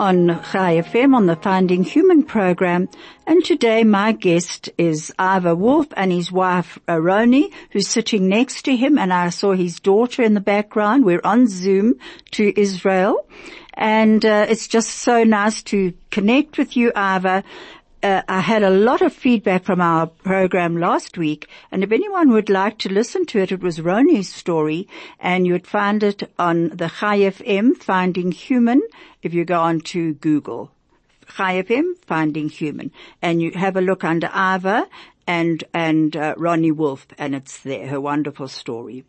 on Chai FM on the Finding Human program. And today my guest is Ivor Wolf and his wife Aroni, who's sitting next to him. And I saw his daughter in the background. We're on Zoom to Israel. And uh, it's just so nice to connect with you, Ivor uh, I had a lot of feedback from our program last week, and if anyone would like to listen to it, it was Roni's story, and you'd find it on the Chai FM Finding Human if you go on to Google. Chai FM Finding Human, and you have a look under Ivor and and uh, Roni Wolf, and it's there. Her wonderful story.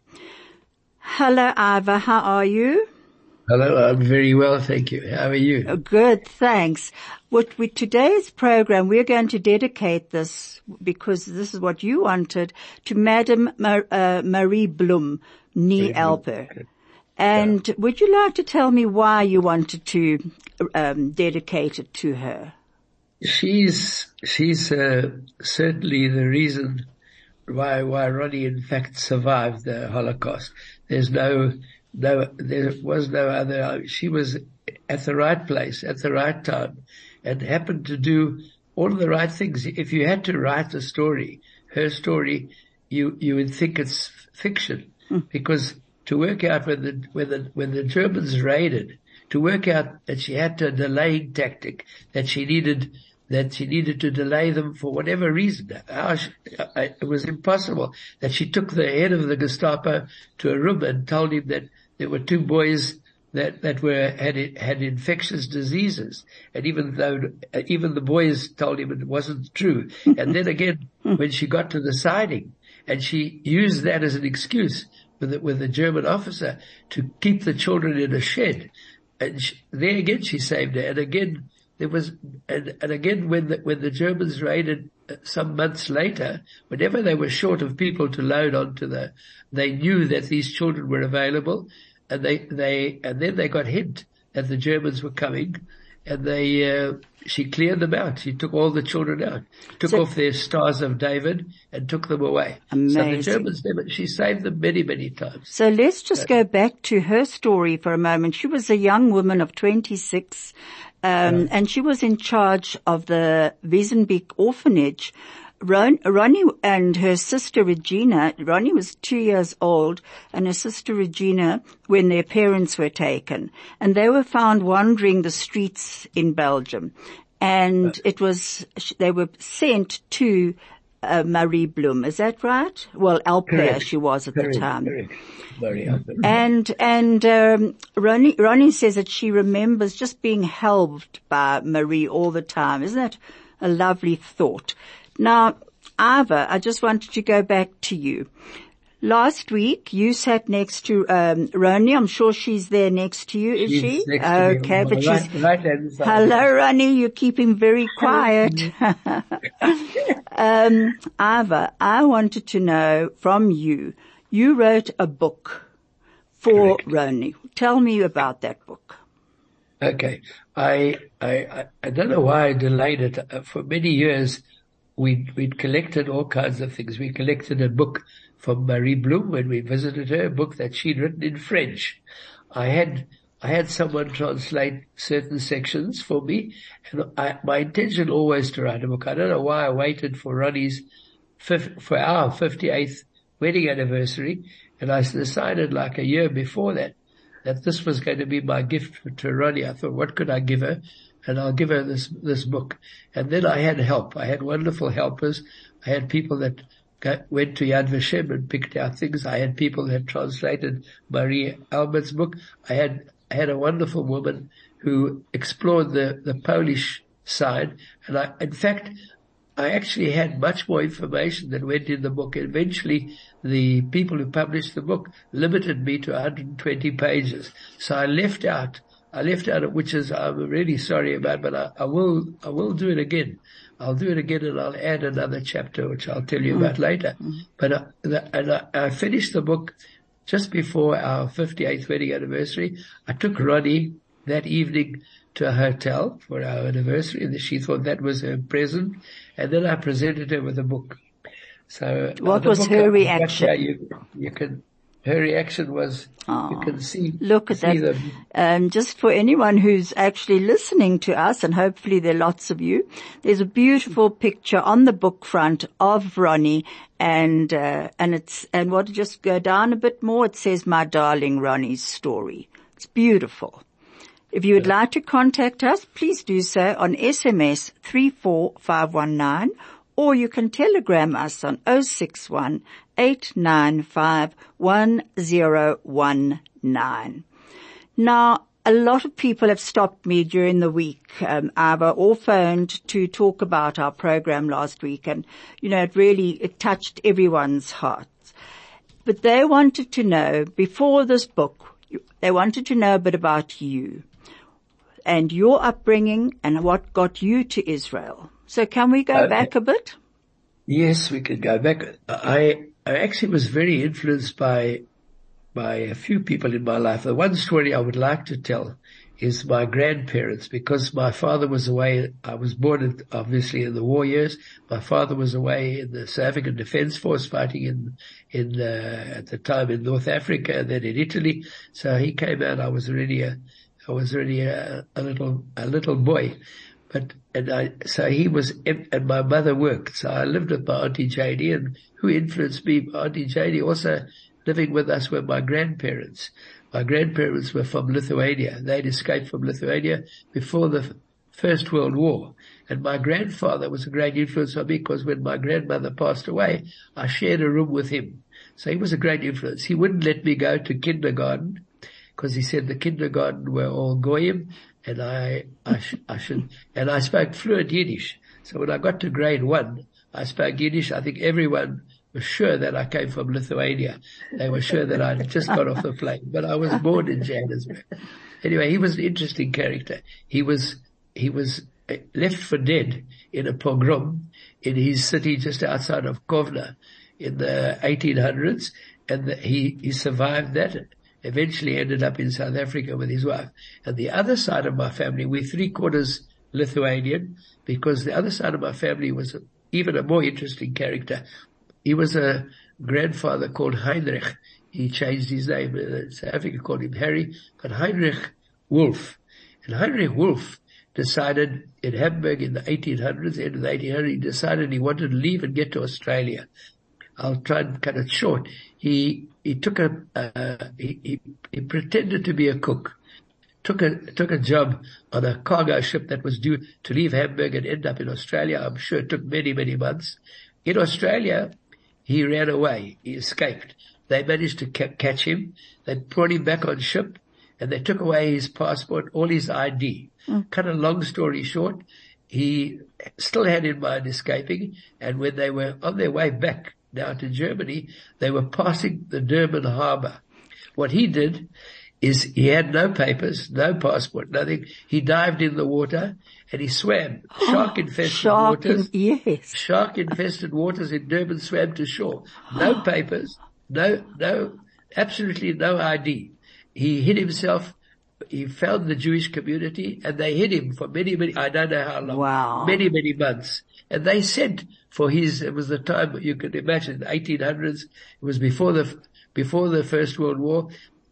Hello, Ivor, How are you? Hello, I'm very well, thank you. How are you? Oh, good, thanks. What with today's program, we're going to dedicate this because this is what you wanted to Madame Mar- uh, Marie Blum, Nee Albert. And yeah. would you like to tell me why you wanted to um, dedicate it to her? She's she's uh, certainly the reason why why Roni in fact survived the Holocaust. There's no no, there was no other, she was at the right place at the right time and happened to do all the right things. If you had to write a story, her story, you, you would think it's fiction mm. because to work out when the, when the, when the Germans raided, to work out that she had a delaying tactic, that she needed, that she needed to delay them for whatever reason. She, it was impossible that she took the head of the Gestapo to a room and told him that there were two boys that, that were, had, had infectious diseases. And even though, even the boys told him it wasn't true. And then again, when she got to the siding and she used that as an excuse with the, with the German officer to keep the children in a shed. And she, there again, she saved her. And again, there was, and, and again, when the, when the Germans raided uh, some months later, whenever they were short of people to load onto the, they knew that these children were available and they, they, and then they got hint that the Germans were coming and they, uh, she cleared them out. She took all the children out, took so, off their stars of David and took them away. Amazing. So the Germans never, she saved them many, many times. So let's just go back to her story for a moment. She was a young woman of 26, um, and she was in charge of the Wezembeek orphanage Ron, Roni and her sister Regina, Roni was two years old and her sister Regina when their parents were taken and they were found wandering the streets in Belgium and it was, they were sent to uh, Marie Blum. Is that right? Well, Albert she was at correct, the time. Correct. Very and, and, um, Roni, Roni says that she remembers just being held by Marie all the time. Isn't that a lovely thought? Now, Ivor, I just wanted to go back to you. Last week, you sat next to um, Roni. I'm sure she's there next to you, is she's she? okay, but right, she's right hello, Roni. You're keeping very quiet. um, Ivor, I wanted to know from you. You wrote a book for Correct. Roni. Tell me about that book. Okay, I I I don't know why I delayed it uh, for many years we'd, we'd collected all kinds of things. We collected a book from Marie Blum when we visited her, a book that she'd written in French. I had, I had someone translate certain sections for me and I, my intention always to write a book. I don't know why I waited for Roni's for our 58th wedding anniversary and I decided like a year before that that this was going to be my gift to Roni. I thought, what could I give her? And I'll give her this, this book. And then I had help. I had wonderful helpers. I had people that got, went to Yad Vashem and picked out things. I had people that translated Marie Albert's book. I had, I had a wonderful woman who explored the, the Polish side. And I, in fact, I actually had much more information than went in the book. Eventually, the people who published the book limited me to 120 pages. So I left out I left out which is I'm really sorry about, but I, I will I will do it again. I'll do it again and I'll add another chapter which I'll tell you about later. But uh, the, and I, I finished the book just before our 58th wedding anniversary. I took Roni that evening to a hotel for our anniversary and she thought that was her present and then I presented her with a book. So uh, What was her reaction? You, you can, her reaction was, you can see, Look at see that. Um, just for anyone who's actually listening to us, and hopefully there are lots of you, there's a beautiful picture on the book front of Roni, and uh, and it's and what just go down a bit more. It says, "My darling Roni's story." It's beautiful. If you would like to contact us, please do so on SMS 34519 or you can telegram us on 061 895 1019. Now, a lot of people have stopped me during the week, um, Ivor, or phoned to talk about our program last week and, you know, it really, it touched everyone's hearts. But they wanted to know, before this book, they wanted to know a bit about you and your upbringing and what got you to Israel. So can we go Okay. back a bit? Yes, we could go back. I, I actually was very influenced by, by a few people in my life. The one story I would like to tell is my grandparents because my father was away. I was born obviously in the war years. My father was away in the South African Defence Force fighting in, in, uh, at the time in North Africa and then in Italy. So he came out. I was already a, I was already a, a little, a little boy. But, and I, so he was, and my mother worked. So I lived with my Auntie Janie and who influenced me, my Auntie Janie also living with us were my grandparents. My grandparents were from Lithuania. They'd escaped from Lithuania before the First World War. And my grandfather was a great influence on me because when my grandmother passed away, I shared a room with him. So he was a great influence. He wouldn't let me go to kindergarten because he said the kindergarten were all goyim and I, I, I should, and I spoke fluent Yiddish. So when I got to grade one, I spoke Yiddish. I think everyone was sure that I came from Lithuania. They were sure that I'd just got off the plane, but I was born in Johannesburg. Anyway, he was an interesting character. He was, he was uh, left for dead in a pogrom in his city just outside of Kovna in the 1800s and he, he survived that eventually ended up in South Africa with his wife. And the other side of my family, we're three quarters Lithuanian because the other side of my family was even a more interesting character. He was a grandfather called Heinrich. He changed his name. Uh, South Africa called him Harry, but Heinrich Wolf. And Heinrich Wolf decided in Hamburg in the 1800s, end of the 1800s, he decided he wanted to leave and get to Australia. I'll try and cut it short. He he took a uh, he, he he pretended to be a cook, took a took a job on a cargo ship that was due to leave Hamburg and end up in Australia. I'm sure it took many many months. In Australia, he ran away. He escaped. They managed to ca- catch him. They brought him back on ship, and they took away his passport, all his ID. Cut a long story short, he still had in mind escaping, and when they were on their way back now to Germany, they were passing the Durban harbour. What he did is he had no papers, no passport, nothing. He dived in the water and he swam oh, shark infested Shark, waters in, yes. shark infested waters in Durban swam to shore. No papers, no, no, absolutely no ID. He hid himself. He found the Jewish community and they hid him for many, many, I don't know how long. Wow. Many, many months. And they sent for his, it was the time you could imagine, the 1800s. It was before the, before the First World War.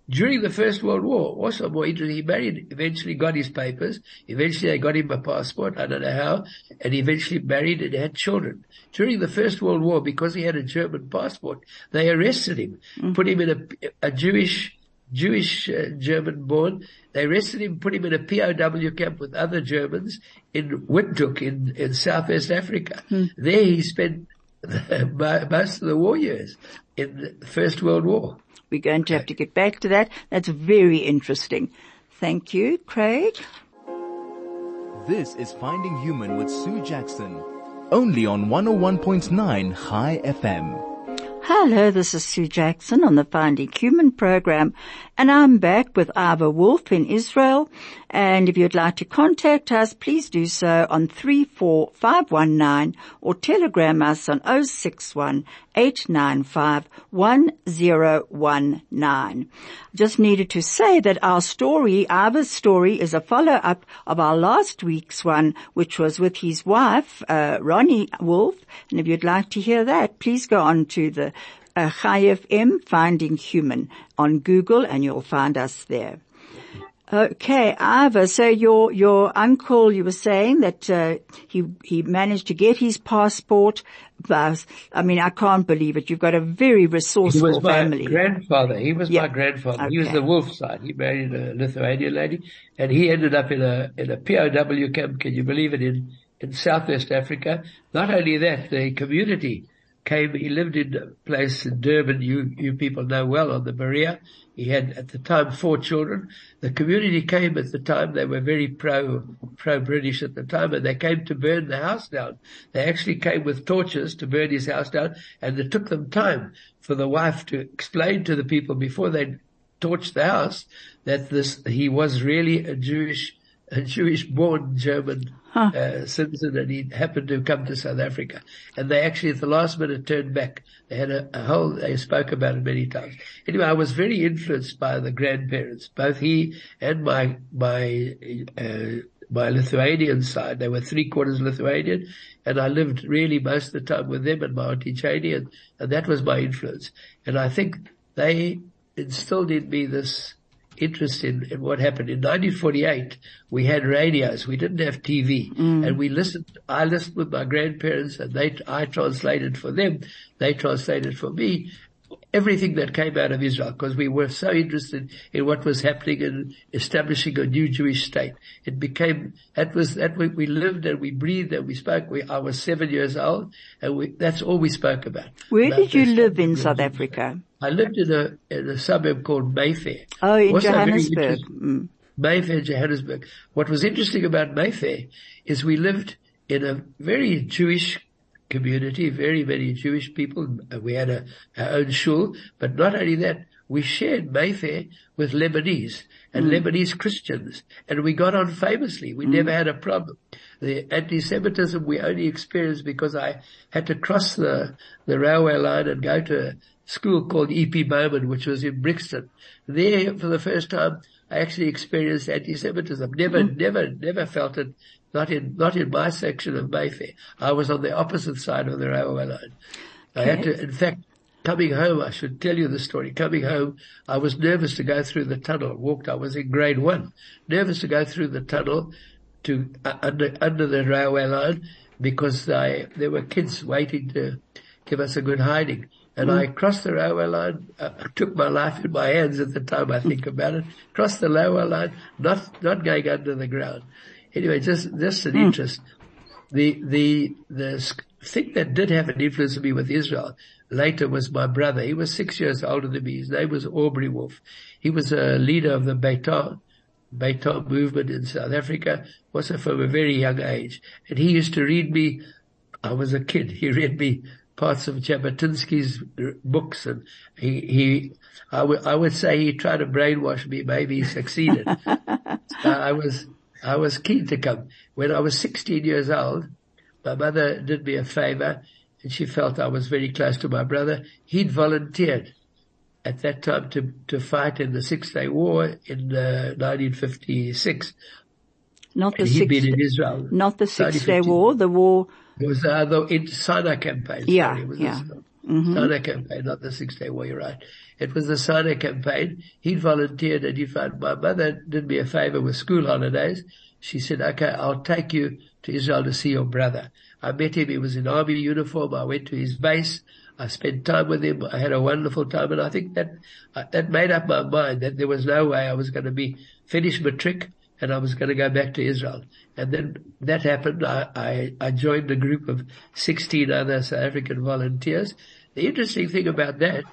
During the First World War, also more interesting, he married, eventually got his papers, eventually they got him a passport, I don't know how, and eventually married and had children. During the First World War, because he had a German passport, they arrested him, mm-hmm. put him in a, a Jewish, Jewish uh, German born. They arrested him, put him in a POW camp with other Germans in Windhoek in, in Southwest Africa. There he spent most of the war years in the First World War. We're going to have to get back to that. That's very interesting. Thank you, Craig. This is Finding Human with Sue Jackson. Only on 101.9 Chai FM. Hello, this is Sue Jackson on the Finding Human program, and I'm back with Ivor Wolf in Israel. And if you'd like to contact us, please do so on 34519 or telegram us on 061 895 1019. Just needed to say that our story, Ivor's story, is a follow-up of our last week's one, which was with his wife, uh, Roni Wolf. And if you'd like to hear that, please go on to the uh, Chai FM Finding Human on Google and you'll find us there. Okay, Ivor, so your, your uncle, you were saying that, uh, he, he managed to get his passport, but, I mean, I can't believe it. You've got a very resourceful family. He was my family. grandfather. He was Yeah. my grandfather. He was the wolf side. He married a Lithuanian lady and he ended up in a, in a POW camp. Can you believe it? In, in Southwest Africa. Not only that, the community came, he lived in a place in Durban. You, you people know well on the Berea. He had at the time four children. The community came at the time. They were very pro, pro-British at the time and they came to burn the house down. They actually came with torches to burn his house down and it took them time for the wife to explain to the people before they torched the house that this, he was really a Jewish, a Jewish born German Huh. uh, citizen and he happened to come to South Africa. And they actually at the last minute turned back. They had a, a whole, they spoke about it many times. Anyway, I was very influenced by the grandparents, both he and my, my, uh, my Lithuanian side. They were three quarters Lithuanian and I lived really most of the time with them and my auntie Janie and, and that was my influence. And I think they instilled in me this interest in, in what happened. In 1948, we had radios. We didn't have TV. Mm. And we listened, I listened with my grandparents and they, I translated for them. They translated for me everything that came out of Israel because we were so interested in what was happening in establishing a new Jewish state. It became, that was, that we, we lived and we breathed and we spoke. We, I was seven years old and we, that's all we spoke about. Where About did you live in South Africa? I lived in a, in a suburb called Mayfair. Oh, in Also Johannesburg. Mm. Mayfair, Johannesburg. What was interesting about Mayfair is we lived in a very Jewish community, very, very Jewish people. We had a, our own shul, but not only that, we shared Mayfair with Lebanese and Lebanese Christians, and we got on famously. We never had a problem. The anti-Semitism we only experienced because I had to cross the, the railway line and go to school called E.P. Bowman, which was in Brixton. There, for the first time, I actually experienced anti-Semitism. Never, never, never felt it. Not in, not in my section of Mayfair. I was on the opposite side of the railway line. I had to, in fact, coming home, I should tell you the story. Coming home, I was nervous to go through the tunnel. Walked, I was in grade one. Nervous to go through the tunnel to, uh, under, under the railway line because I, there were kids waiting to give us a good hiding. And I crossed the railway line, uh, took my life in my hands at the time I think about it, crossed the railway line, not, not going under the ground. Anyway, just, just an interest. The, the, the thing that did have an influence on me with Israel later was my brother. He was six years older than me. His name was Aubrey Wolf. He was a leader of the Beitar, Beitar movement in South Africa, also from a very young age. And he used to read me, I was a kid, he read me parts of Jabotinsky's books and he, he, I would, I would say he tried to brainwash me, maybe he succeeded. Uh, I was, I was keen to come. When I was 16 years old, my mother did me a favor and she felt I was very close to my brother. He'd volunteered at that time to, to fight in the Six Day War in uh, 1956. Not the six, been in Israel. not the Six Day War, the war, was uh, the in Sinai campaign. Yeah, Sorry, it was yeah. Sinai campaign, not the Six Day War. You're right. It was the Sinai campaign. He'd volunteered and he found my mother did me a favor with school holidays. She said, "Okay, I'll take you to Israel to see your brother." I met him. He was in army uniform. I went to his base. I spent time with him. I had a wonderful time, and I think that uh, that made up my mind that there was no way I was going to be finish matric and I was going to go back to Israel. And then that happened. I, I, I joined a group of 16 other South African volunteers. The interesting thing about that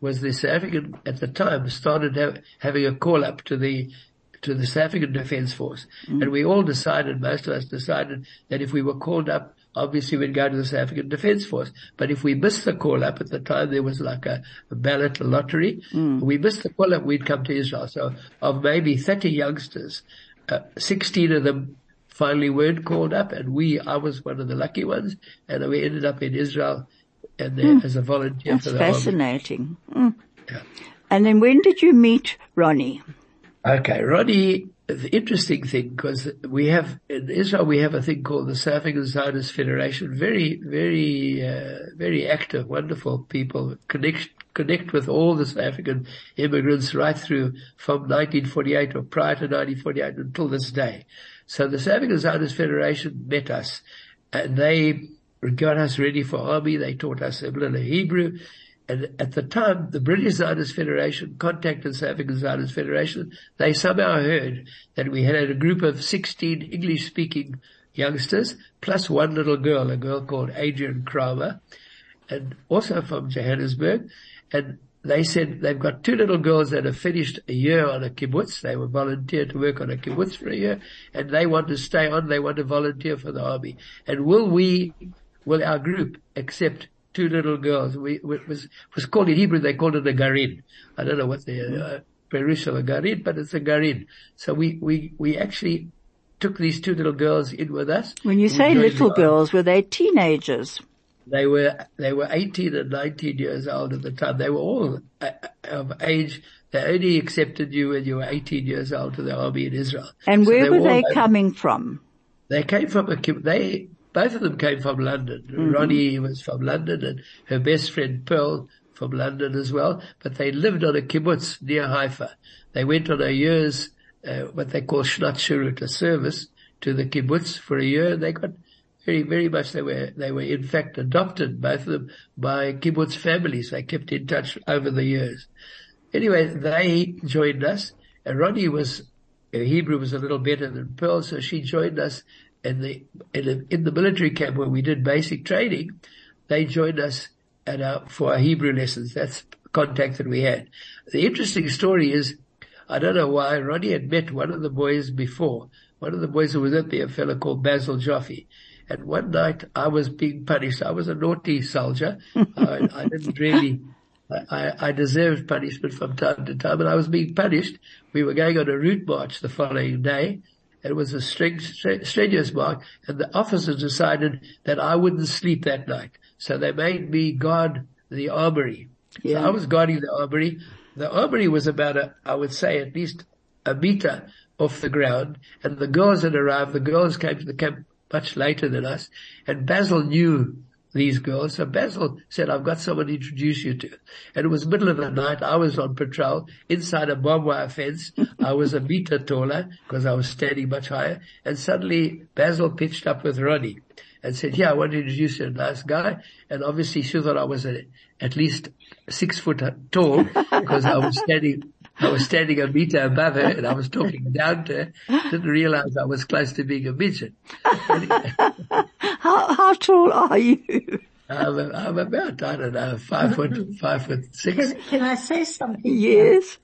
was the South African at the time started ha- having a call up to the to the South African Defence Force, mm. and we all decided, most of us decided that if we were called up obviously we'd go to the South African Defence Force. But if we missed the call up at the time, there was like a, a ballot, lottery. We missed the call up, we'd come to Israel. So of maybe 30 youngsters, uh, 16 of them finally weren't called up and we, I was one of the lucky ones and we ended up in Israel and there as a volunteer That's for the army. fascinating. Mm. Yeah. And then when did you meet Roni? Okay, Roni, the interesting thing, because we have, in Israel, we have a thing called the South African Zionist Federation. Very, very, uh, very active, wonderful people. Connect, connect with all the South African immigrants right through from 1948 or prior to 1948 until this day. So the South African Zionist Federation met us and they got us ready for army. They taught us a little Hebrew. And at the time, the British Zionist Federation contacted South African Zionist Federation. They somehow heard that we had a group of 16 English speaking youngsters plus one little girl, a girl called Adrian Kramer and also from Johannesburg. And they said they've got two little girls that have finished a year on a kibbutz. They were volunteered to work on a kibbutz for a year and they want to stay on. They want to volunteer for the army. And will we, will our group accept two little girls? We, it was, was called in Hebrew, they called it a garin. I don't know what the, uh, Perush of a garin, but it's a garin. So we, we, we actually took these two little girls in with us. When you say little girls, were they teenagers? they were they were 18 and 19 years old at the time. They were all uh, of age. They only accepted you when you were 18 years old to the army in Israel. And So where were all they coming from? They came from a they both of them came from London. Roni was from London and her best friend Pearl from London as well. But they lived on a kibbutz near Haifa. They went on a year's uh, what they call shnat a service to the kibbutz for a year. They got very, very much they were, they were in fact adopted, both of them, by kibbutz families. They kept in touch over the years. Anyway, they joined us and Roni was, her Hebrew was a little better than Pearl, so she joined us in the, in, the- in the military camp where we did basic training. They joined us at our, for our Hebrew lessons. That's contact that we had. The interesting story is, I don't know why, Roni had met one of the boys before. One of the boys who was at there, a fellow called Basil Joffe. And one night I was being punished. I was a naughty soldier. I, I didn't really, I, I deserved punishment from time to time and I was being punished. We were going on a route march the following day. It was a strenuous march and the officers decided that I wouldn't sleep that night. So they made me guard the armory. Yeah. So I was guarding the armory. The armory was about a, I would say at least a meter off the ground and the girls had arrived. The girls came to the camp much later than us and Basil knew these girls. So Basil said, I've got someone to introduce you to. And it was middle of the night. I was on patrol inside a barbed wire fence. I was a meter taller because I was standing much higher. And suddenly Basil pitched up with Roni and said, yeah, I want to introduce you to a nice guy. And obviously she thought I was a, at least six foot tall because I was standing, I was standing a meter above her and I was talking down to her. Didn't realize I was close to being a midget. How, how tall are you? I'm, I'm about, I don't know, five foot, five foot six. Can, can I say something? Yes.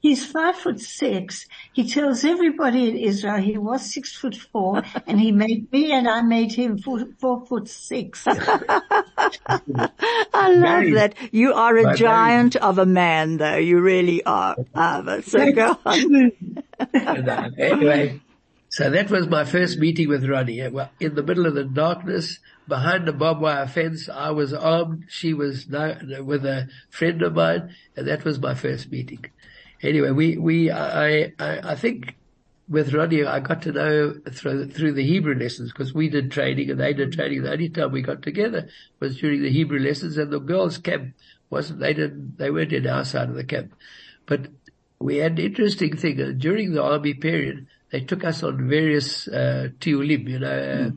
He's five foot six. He tells everybody in Israel he was six foot four and he made me and I made him four, four foot six. I love Very- that. You are a very- giant of a man though. You really are, Ivor. So go on. Uh, anyway, so that was my first meeting with Roni. Well, In the middle of the darkness, behind the barbed wire fence, I was armed. She was no, with a friend of mine, and that was my first meeting. Anyway, we, we, I, I, I think with Roni, I got to know through, through the Hebrew lessons because we did training and they did training. The only time we got together was during the Hebrew lessons and the girls' camp wasn't, they didn't, they weren't in our side of the camp. But we had an interesting thing. Uh, During the army period, they took us on various, uh, tiulim, you know,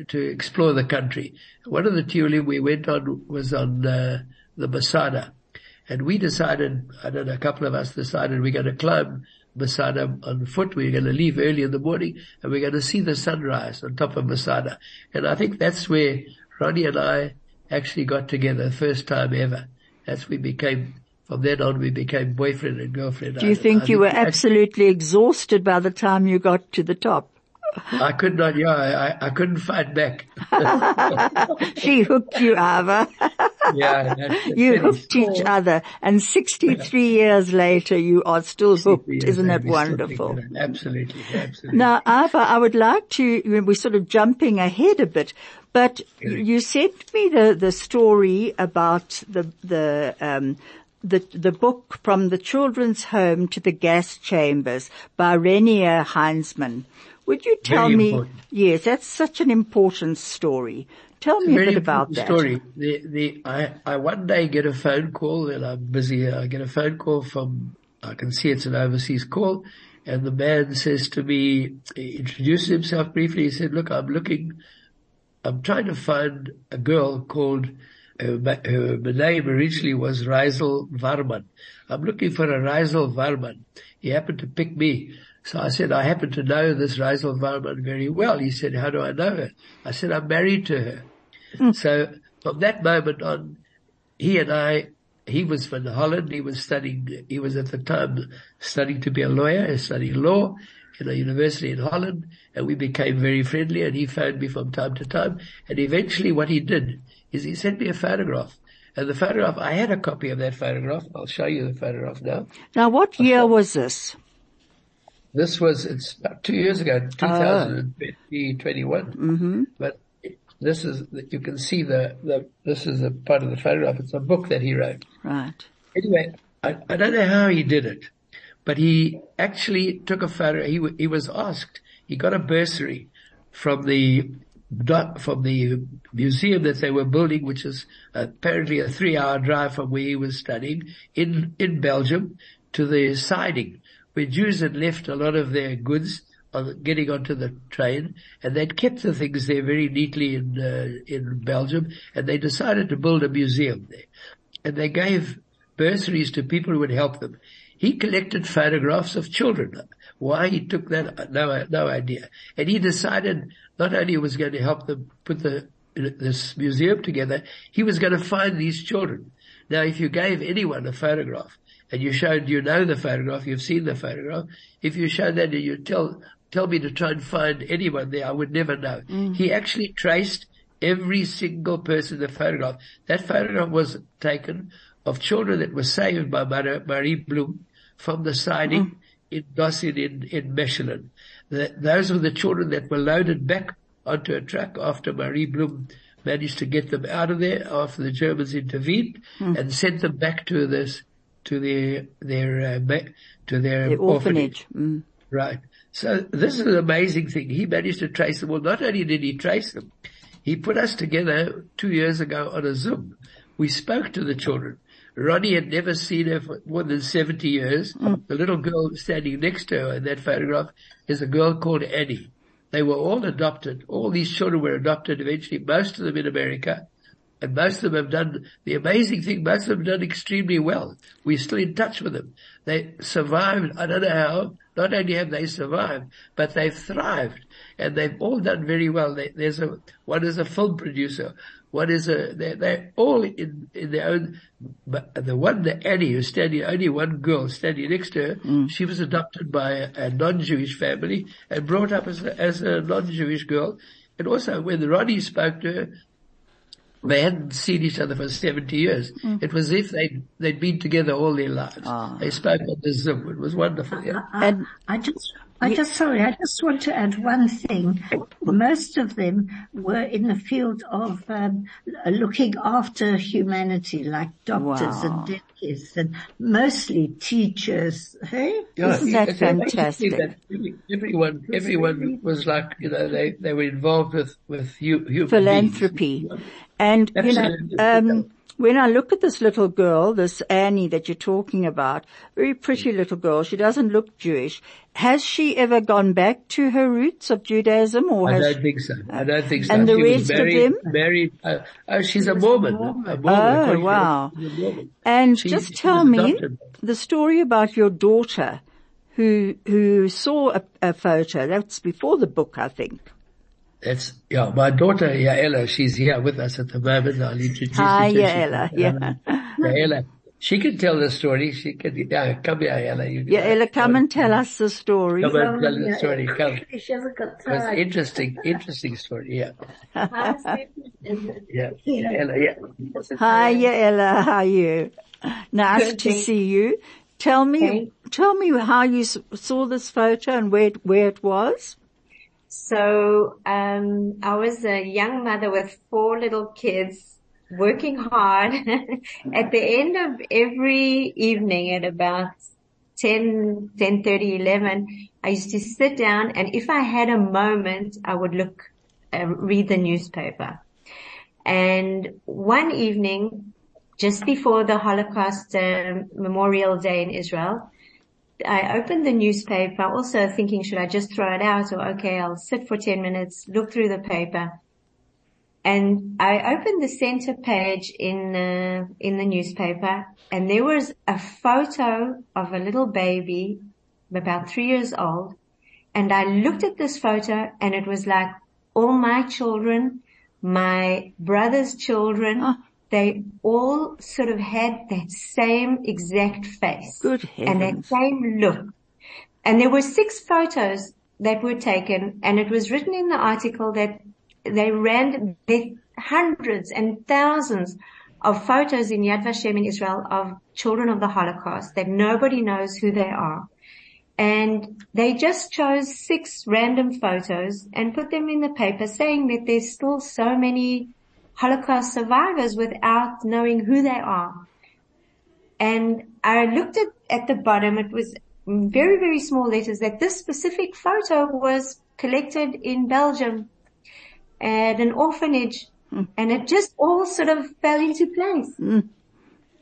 uh, to explore the country. One of the tiulim we went on was on, uh, the Masada. And we decided, I don't know, a couple of us decided we're going to climb Masada on foot. We're going to leave early in the morning and we're going to see the sunrise on top of Masada. And I think that's where Roni and I actually got together first time ever. That's we became, from then on we became boyfriend and girlfriend. Do you think you were absolutely exhausted by the time you got to the top? I could not, yeah, I, I couldn't fight back. she hooked you, Ivor. yeah. You hooked each other and 63 years later you are still hooked. Isn't that wonderful? Absolutely, absolutely. Now, Ivor, I would like to, we're sort of jumping ahead a bit, but you sent me the, the story about the, the, um, the, the book from the children's home to the gas chambers by Renier Heinzmann. Would you tell me? Yes, that's such an important story. Tell me a Very bit about that. story. The, the, I, I one day get a phone call and I'm busy. I get a phone call from, I can see it's an overseas call and the man says to me, he introduced himself briefly. He said, look, I'm looking, I'm trying to find a girl called, her, her name originally was Reisel Varman. I'm looking for a Reisel Varman. He happened to pick me. So I said, I happen to know this Reisel Varman very well. He said, how do I know her? I said, I'm married to her. So from that moment on, he and I, he was from Holland. He was studying, he was at the time studying to be a lawyer, studying law in a university in Holland. And we became very friendly and he phoned me from time to time. And eventually what he did is he sent me a photograph. And the photograph, I had a copy of that photograph. I'll show you the photograph now. Now what year was this? This was, it's about two years ago, 2021. Mm-hmm. But this is, that you can see the, the, this is a part of the photograph. It's a book that he wrote. Right. Anyway, I, I don't know how he did it, but he actually took a photo. He, he was asked, he got a bursary from the, from the museum that they were building, which is uh, apparently a three hour drive from where he was studying in, in Belgium to the siding where Jews had left a lot of their goods getting onto the train and they'd kept the things there very neatly in, uh, in Belgium and they decided to build a museum there and they gave bursaries to people who would help them. He collected photographs of children. Why he took that, no, no idea. And he decided not only was going to help them put the, this museum together, he was going to find these children. Now if you gave anyone a photograph and you showed, you know the photograph, you've seen the photograph, if you showed that and you tell, tell me to try and find anyone there, I would never know. He actually traced every single person in the photograph. That photograph was taken of children that were saved by Mar- Marie Blum from the siding in Dossin in, in Mechelen. The, those were the children that were loaded back onto a truck after Marie Blum managed to get them out of there after the Germans intervened and sent them back to this, to their, their, uh, to their, The orphanage. Mm. Right. So this is an amazing thing. He managed to trace them. Well, not only did he trace them, he put us together two years ago on a Zoom. We spoke to the children. Roni had never seen her for more than 70 years. Hmm. The little girl standing next to her in that photograph is a girl called Annie. They were all adopted. All these children were adopted eventually, most of them in America. And most of them have done, the amazing thing, most of them have done extremely well. We're still in touch with them. They survived, I don't know how, not only have they survived, but they've thrived. And they've all done very well. They, there's a, one is a film producer, one is a, they're, they're all in, in their own, but the one, the Annie, who's standing, only one girl standing next to her, mm. she was adopted by a, a non-Jewish family and brought up as a, as a non-Jewish girl. And also when Roni spoke to her, they hadn't seen each other for 70 years. It was as if they'd, they'd been together all their lives. They spoke on the Zoom. It was wonderful. Yeah. And I just, I just, sorry, I just want to add one thing. Most of them were in the field of um, looking after humanity, like doctors Wow. and dentists, and mostly teachers. Hey, Yeah, Isn't that it's fantastic? that Everyone, everyone was like, you know, they, they were involved with, with hu- human philanthropy. beings. And, you know, um, when I look at this little girl, this Annie that you're talking about, very pretty little girl, she doesn't look Jewish. Has she ever gone back to her roots of Judaism or I has don't think so. I don't think so. And the She was rest of them? Married, uh, oh, she's a Mormon. A Mormon. Oh, according to- wow. a Mormon. And She- just tell me the story about your daughter who, who saw a, a photo. That's before the book, I think. That's, yeah, my daughter, Yaela, she's here with us at the moment. I'll introduce Hi, you to her. Yaela, She's- yeah. Yaela. She can tell the story. She can, yeah, come here, Ella. You Yeah, Ella, come and tell us the story. Come and tell the story. Come. She hasn't got time. interesting, interesting story. Yeah. Yeah. Yeah. Ella, yeah. Hi, yeah, Ella, how are you? Nice Good, to thank- see you. Tell me, Thank- tell me how you saw this photo and where, where it was. So, um, I was a young mother with four little kids working hard. at the end of every evening at about 10, 10, 11, I used to sit down and if I had a moment, I would look, uh, read the newspaper. And one evening, just before the Holocaust um Memorial Day in Israel, I opened the newspaper also thinking, should I just throw it out or okay, I'll sit for 10 minutes, look through the paper. And I opened the center page in, uh, in the newspaper and there was a photo of a little baby about three years old. And I looked at this photo and it was like all my children, my brother's children, Oh. They all sort of had that same exact face Good and that same look. And there were six photos that were taken and it was written in the article that they ran the hundreds and thousands of photos in Yad Vashem in Israel of children of the Holocaust that nobody knows who they are. And they just chose six random photos and put them in the paper saying that there's still so many Holocaust survivors without knowing who they are. And I looked at, at the bottom, it was very, very small letters that this specific photo was collected in Belgium at an orphanage hmm. and it just all sort of fell into place. Hmm.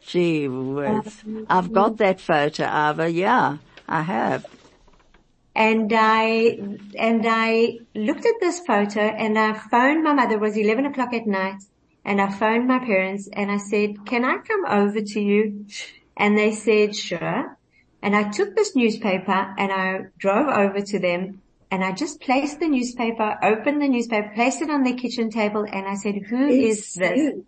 Gee whiz. Um, I've got hmm. that photo, Ivor. Yeah, I have. And I, and I looked at this photo and I phoned my mother, it was 11 o'clock at night and I phoned my parents and I said, can I come over to you? And they said, sure. And I took this newspaper and I drove over to them and I just placed the newspaper, opened the newspaper, placed it on their kitchen table and I said, "Who is It's this? you.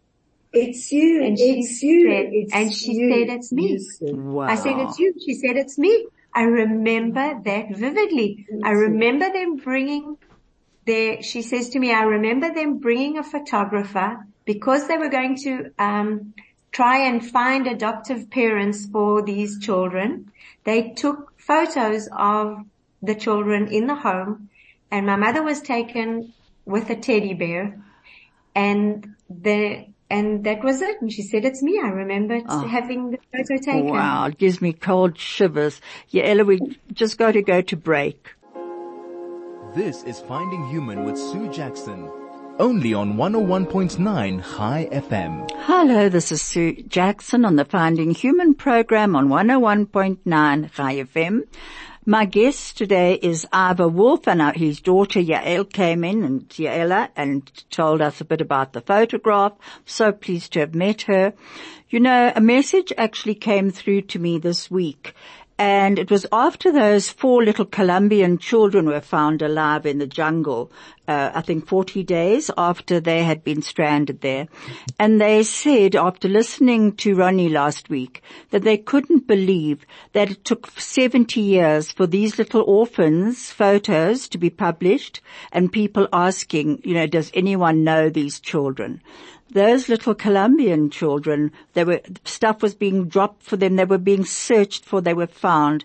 It's you. And she it's you. said- it's and she you. said, "It's me." Wow. I said, it's you. She said, it's me. I remember that vividly. I remember them bringing their, she says to me, I remember them bringing a photographer because they were going to, um, try and find adoptive parents for these children. They took photos of the children in the home and my mother was taken with a teddy bear and the, and that was it. And she said, it's me. I remember having the photo taken. Wow, it gives me cold shivers. Yeah, Ella, we just got to go to break. This is Finding Human with Sue Jackson. Only on 101.9 Chai FM. Hello, this is Sue Jackson on the Finding Human program on 101.9 Chai FM. My guest today is Ivor Wolf and uh, his daughter Yael came in and Yaela and told us a bit about the photograph. So pleased to have met her. You know, a message actually came through to me this week and it was after those four little Colombian children were found alive in the jungle, uh, I think 40 days after they had been stranded there. And they said, after listening to Roni last week, that they couldn't believe that it took 70 years for these little orphans' photos to be published and people asking, you know, does anyone know these children? Those little Colombian children, they were, stuff was being dropped for them, they were being searched for, they were found.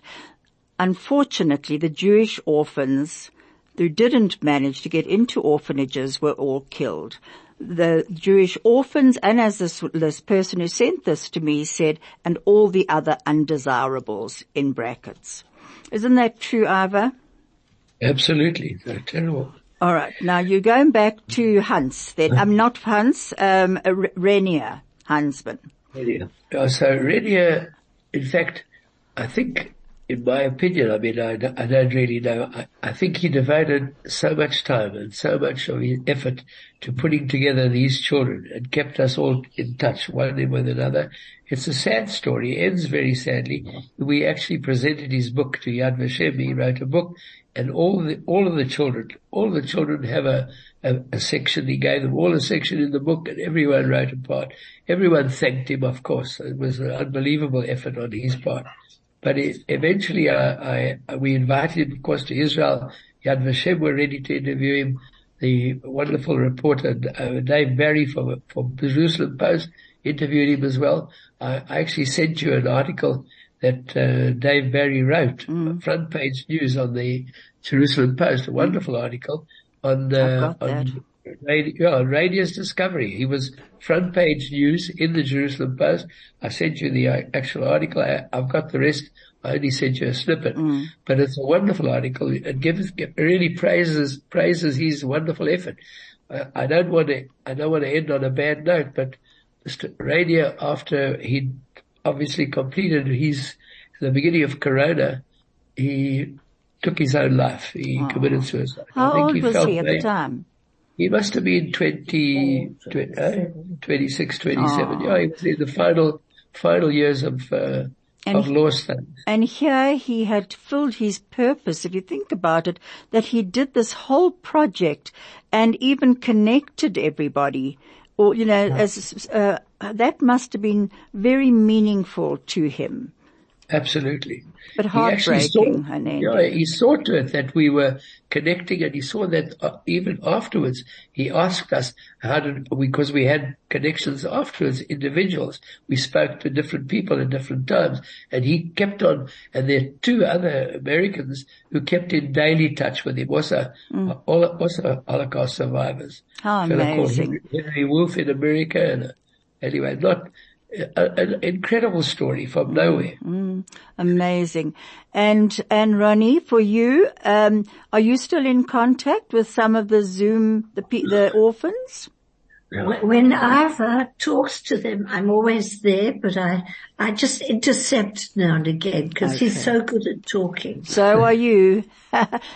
Unfortunately, the Jewish orphans who didn't manage to get into orphanages were all killed. The Jewish orphans, and as this, this person who sent this to me said, and all the other undesirables in brackets. Isn't that true, Ivor? Absolutely. They're terrible. All right. Now you're going back to Hans. Then I'm not Hans. Um, uh, R- Renier Hansman. Renia. Uh, so Renia, in fact, I think, in my opinion, I mean, I, I don't really know. I, I think he devoted so much time and so much of his effort to putting together these children and kept us all in touch, one with another. It's a sad story. It ends very sadly. We actually presented his book to Yad Vashem. He wrote a book and all the, all of the children, all the children have a, a, a, section. He gave them all a section in the book and everyone wrote a part. Everyone thanked him, of course. It was an unbelievable effort on his part. But it, eventually I, I, we invited him, of course, to Israel. Yad Vashem were ready to interview him. The wonderful reporter, uh, Dave Barry from, from Jerusalem Post interviewed him as well. I, I actually sent you an article that uh, Dave Barry wrote, mm. front page news on the Jerusalem Post, a wonderful mm. article on uh, on radio, on Radius Discovery. He was front page news in the Jerusalem Post. I sent you the uh, actual article. I, have got the rest. I only sent you a snippet, mm. but it's a wonderful article. It gives really praises praises his wonderful effort. I don't want to I don't want to end on a bad note, but Radio after he obviously completed his the beginning of Corona, he took his own life. He oh. committed suicide. How old he was he at the time? He must have been 20, 20 uh, 26, 27. Oh. Yeah, he was in the final, final years of, uh, and of law studies. And here he had filled his purpose, if you think about it, that he did this whole project and even connected everybody or, you know, as, uh, that must have been very meaningful to him. Absolutely. But heartbreaking, saw, Yeah, he saw to it that we were connecting and he saw that uh, even afterwards, he asked us how did, because we had connections afterwards, individuals, we spoke to different people at different times and he kept on, and there are two other Americans who kept in daily touch with him, also, mm. also Holocaust survivors. How amazing. Henry Wolf in America and uh, anyway, not, an incredible story from nowhere. Mm, amazing. And, and Roni, for you, um, are you still in contact with some of the Zoom, the, the orphans? When Ivor talks to them, I'm always there, but I, I just intercept now and again because okay. he's so good at talking. So are you.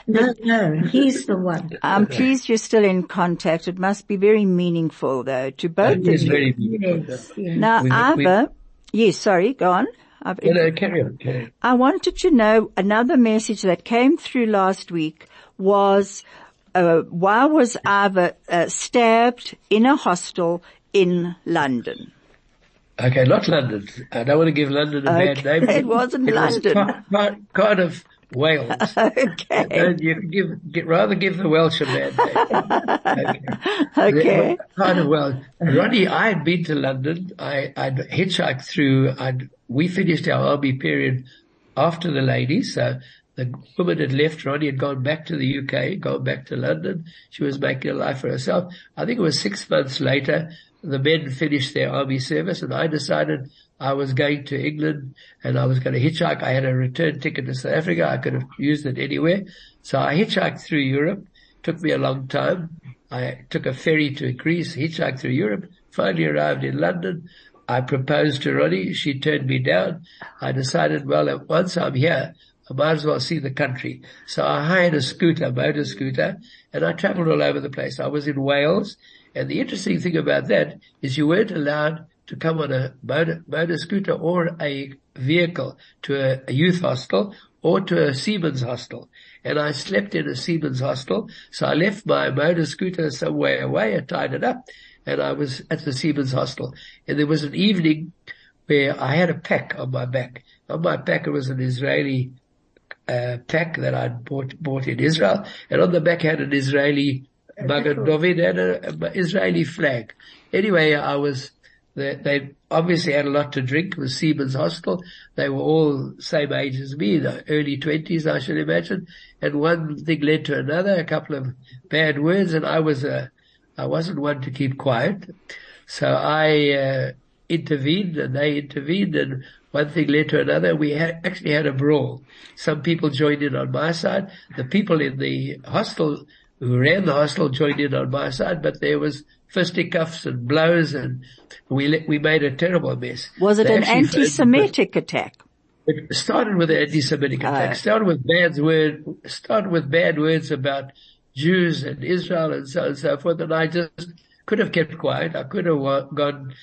no, no, he's the one. Um, I'm pleased you're still in contact. It must be very meaningful though to both of you. Very yes, yes. Now, we, Ivor, we, yes, sorry, go on. I've no, no, carry on, carry on. I wanted to know another message that came through last week was uh, why was Ivor uh, stabbed in a hostel in London? Okay, not London. I don't want to give London a okay. bad name. It wasn't it London. Was part, part of Wales. okay. And you give, get, rather give the Welsh a bad name. okay. okay. Part of Wales. Roni, I had been to London. I, I'd hitchhiked through, I'd, we finished our army period after the ladies, so the woman had left. Roni had gone back to the UK, gone back to London. She was making a life for herself. I think it was six months later, the men finished their army service and I decided I was going to England and I was going to hitchhike. I had a return ticket to South Africa. I could have used it anywhere. So I hitchhiked through Europe. Took me a long time. I took a ferry to Greece, hitchhiked through Europe, finally arrived in London. I proposed to Roni. She turned me down. I decided, well, once I'm here, I might as well see the country. So I hired a scooter, motor scooter, and I traveled all over the place. I was in Wales, and the interesting thing about that is you weren't allowed to come on a motor, motor scooter or a vehicle to a, a youth hostel or to a seaman's hostel. And I slept in a seaman's hostel, so I left my motor scooter somewhere away, I tied it up, and I was at the seaman's hostel. And there was an evening where I had a pack on my back. On my back it was an Israeli uh, pack that I'd bought, bought in Israel, and on the back had an Israeli Magen David and an Israeli flag. Anyway, I was, they, they, obviously had a lot to drink. It was Seaman's Hostel. They were all same age as me, the early twenties, I should imagine. And one thing led to another, a couple of bad words, and I was a, I wasn't one to keep quiet. So I, uh, intervened and they intervened and one thing led to another. We had, actually had a brawl. Some people joined in on my side. The people in the hostel who ran the hostel joined in on my side, but there was fisticuffs and blows and we we made a terrible mess. Was it they an anti-Semitic attack? It started with an anti-Semitic attack. Uh. Started with bad word, started with bad words about Jews and Israel and so on and so forth. And I just could have kept quiet. I could have gone,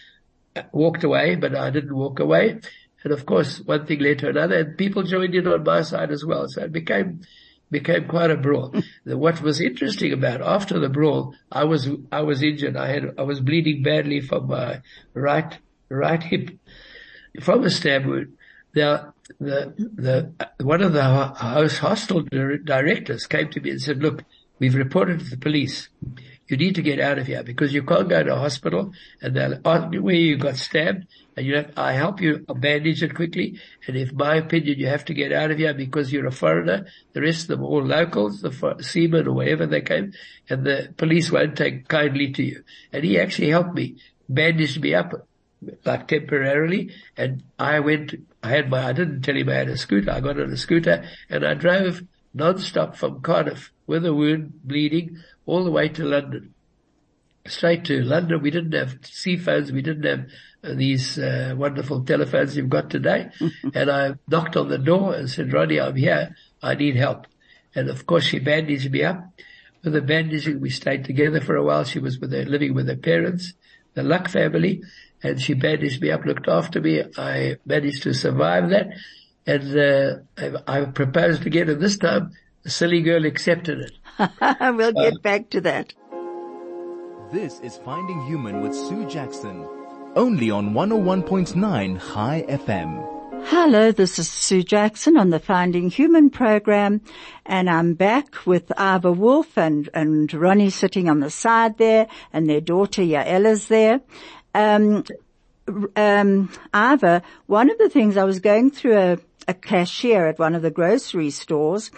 walked away, but I didn't walk away. And of course, one thing led to another and people joined in on my side as well. So it became, became quite a brawl. Hmm. The- what was interesting about after the brawl, I was I was injured. I had I was bleeding badly from my right right hip from a stab wound. The the the one of the ho- house hostel directors came to me and said, "Look, we've reported to the police. You need to get out of here because you can't go to a hospital and they'll where you got stabbed and you have, I help you bandage it quickly. And if my opinion, you have to get out of here because you're a foreigner. The rest of them all locals, the seamen or wherever they came and the police won't take kindly to you. And he actually helped me, bandaged me up like temporarily and I went, I had my, I didn't tell him I had a scooter. I got on a scooter and I drove non-stop from Cardiff with a wound bleeding all the way to London. Straight to London. We didn't have sea phones. We didn't have uh, these uh, wonderful telephones you've got today. and I knocked on the door and said, Roni, I'm here. I need help. And of course she bandaged me up. With the bandaging, we stayed together for a while. She was with her, living with her parents, the Luck family, and she bandaged me up, looked after me. I managed to survive that. And, uh, I, I proposed again and this time the silly girl accepted it. we'll get back to that. This is Finding Human with Sue Jackson. Only on 101.9 Chai FM. Hello, this is Sue Jackson on the Finding Human program, and I'm back with Ivor Wolf and, and Roni sitting on the side there, and their daughter Yaela's there. Um, um, Ivor, one of the things I was going through a, a cashier at one of the grocery stores,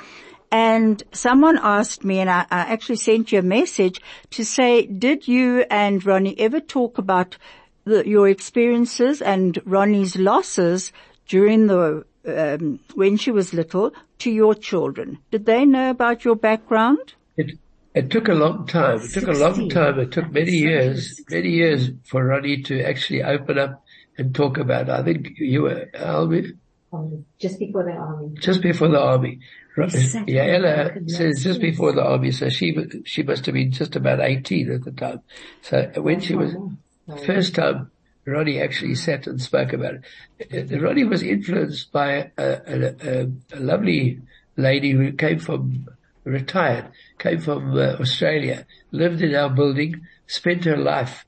and someone asked me, and I, I actually sent you a message to say, did you and Roni ever talk about the, your experiences and Roni's losses during the um, when she was little to your children? Did they know about your background? It, it took a long time. It took a long time. It took many years, many years for Roni to actually open up and talk about. it. I think you were, Albi, Um, just before the army. just before the army. Exactly. Says just before the army, so she she must have been just about eighteen at the time. So when she was first time, Roni actually sat and spoke about it. Uh, Roni was influenced by a, a, a, a lovely lady who came from retired, came from uh, Australia, lived in our building, spent her life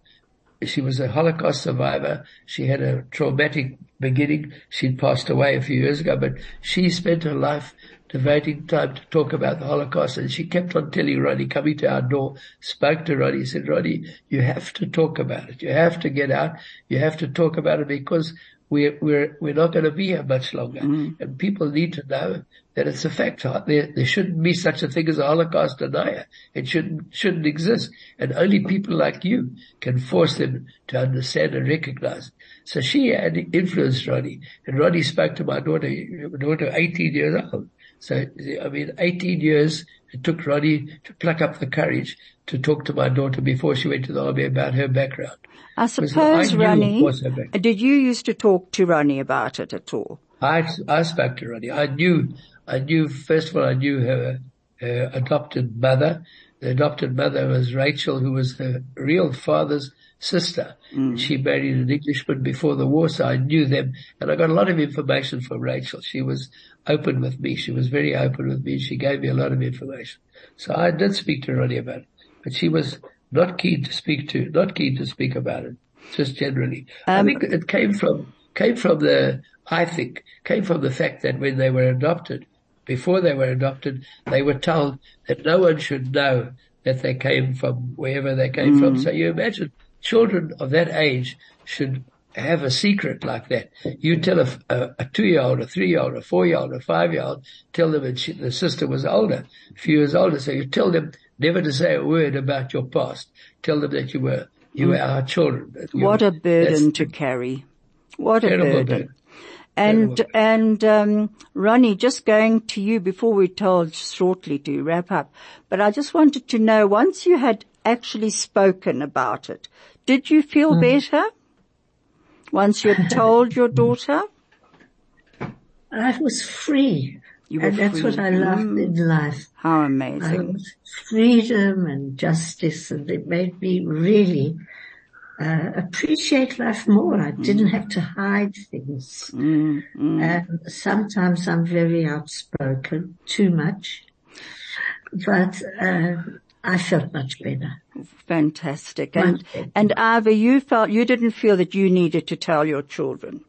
she was a Holocaust survivor. She had a traumatic beginning. She'd passed away a few years ago, but she spent her life devoting time to talk about the Holocaust and she kept on telling Roni, coming to our door, spoke to Roni, said, Roni, you have to talk about it. You have to get out. You have to talk about it because we're, we're, we're not going to be here much longer. Mm-hmm. And people need to know that it's a fact. There, there shouldn't be such a thing as a Holocaust denier. It shouldn't, shouldn't exist. And only people like you can force them to understand and recognize. So she had influenced Roni and Roni spoke to my daughter, my daughter 18 years old. So, I mean, 18 years it took Roni to pluck up the courage to talk to my daughter before she went to the army about her background. I suppose, I Roni, course, her background. did you used to talk to Roni about it at all? I, I spoke to Roni. I knew, I knew, first of all, I knew her, her adopted mother. The adopted mother was Rachel, who was her real father's sister. Hmm. She married an Englishman before the war, so I knew them. And I got a lot of information from Rachel. She was open with me. She was very open with me. She gave me a lot of information. So I did speak to Roni about it, but she was not keen to speak to, not keen to speak about it, just generally. I um, think it came from, came from the, I think, came from the fact that when they were adopted, before they were adopted, they were told that no one should know that they came from wherever they came from. Hmm. So you imagine children of that age should have a secret like that. You tell a, a, a two-year-old, a three-year-old, a four-year-old, a five-year-old, tell them that she, the sister was older, a few years older. So you tell them never to say a word about your past. Tell them that you were, you were our children. you What a burden to carry. What a burden. burden. And, Terrible. and, um, Roni, just going to you before we're told shortly to wrap up, but I just wanted to know, once you had actually spoken about it, did you feel Hmm. better? Once you had told your daughter? I was free. You were and that's free. what I loved in life. How I amazing. freedom and justice and it made me really uh, appreciate life more. I didn't have to hide things. Mm, mm. Sometimes I'm very outspoken, too much. but uh, I felt much better. Fantastic. And, and Ivor, you felt, you didn't feel that you needed to tell your children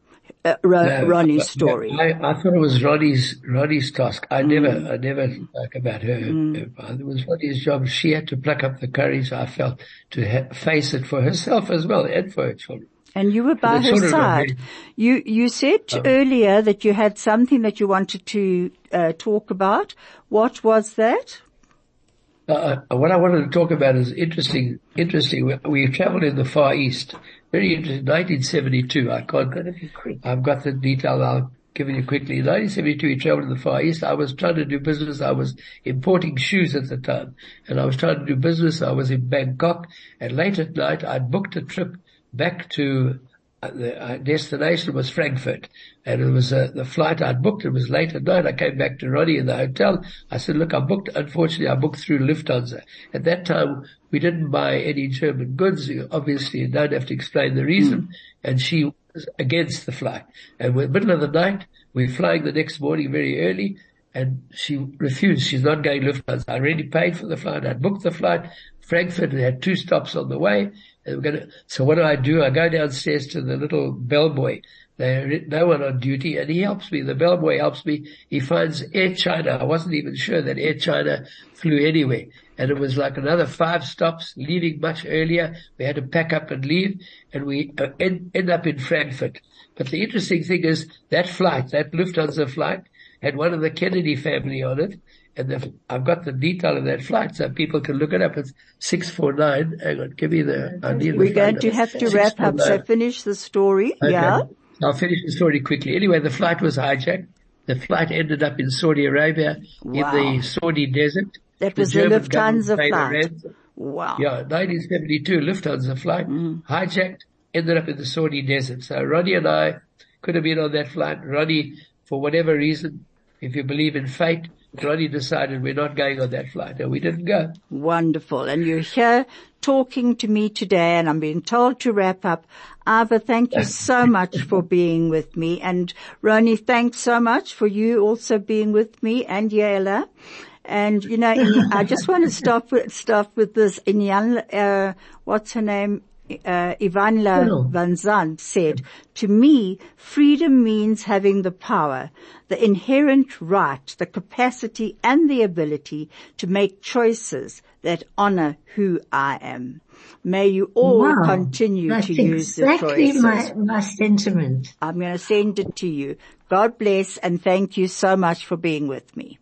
uh, Ro- No, Roni's story. I, I thought it was Roni's Roni's task. I never Mm. I never spoke about her. It was Roni's job. She had to pluck up the courage. I felt to ha- face it for herself as well and for her children. And you were by her side. You you said Um, earlier that you had something that you wanted to uh, talk about. What was that? Uh, what I wanted to talk about is interesting. Interesting. We, we traveled in the Far East. Very interesting. 1972. I can't. I've got the detail. I'll give it you quickly. In 1972, we traveled in the Far East. I was trying to do business. I was importing shoes at the time, and I was trying to do business. I was in Bangkok, and late at night, I'd booked a trip back to uh, the uh, destination was Frankfurt, and it was uh, the flight I'd booked. It was late at night. I came back to Roni in the hotel. I said, "Look, I booked. Unfortunately, I booked through Lufthansa. At that time, we didn't buy any German goods. Obviously, you don't have to explain the reason." And she was against the flight. And we're middle of the night. We're flying the next morning very early. And she refused. She's not going Lufthansa. I already paid for the flight. I'd booked the flight. Frankfurt had two stops on the way. Gonna, so what do I do? I go downstairs to the little bellboy. There's no one on duty and he helps me. The bellboy helps me. He finds Air China. I wasn't even sure that Air China flew anywhere. And it was like another five stops, leaving much earlier. We had to pack up and leave and we uh, end, end up in Frankfurt. But the interesting thing is that flight, that Lufthansa flight had one of the Kennedy family on it. And the, I've got the detail of that flight so people can look it up. It's 649. Hang on, give me the, I need We're going to have to wrap up, so finish the story. Okay. Yeah. I'll finish the story quickly. Anyway, the flight was hijacked. The flight ended up in Saudi Arabia Wow. in the Saudi desert. That was the German Lufthansa government paid a flight. Wow. Yeah, 1972 Lufthansa flight, Mm. hijacked, ended up in the Saudi desert. So Roni and I could have been on that flight. Roni, for whatever reason, if you believe in fate, Roni decided we're not going on that flight and we didn't go. Wonderful. And you're here talking to me today and I'm being told to wrap up. Ivor, thank you so much for being with me. And Roni, thanks so much for you also being with me and Yela. And you know, I just want to stop with, stop with this. Inyan, uh, what's her name? Uh, Iyanla Hello. Vanzant said, to me, freedom means having the power, the inherent right, the capacity and the ability to make choices that honor who I am. May you all Wow. continue That's to use the exactly choices. my, my sentiment. I'm going to send it to you. God bless and thank you so much for being with me.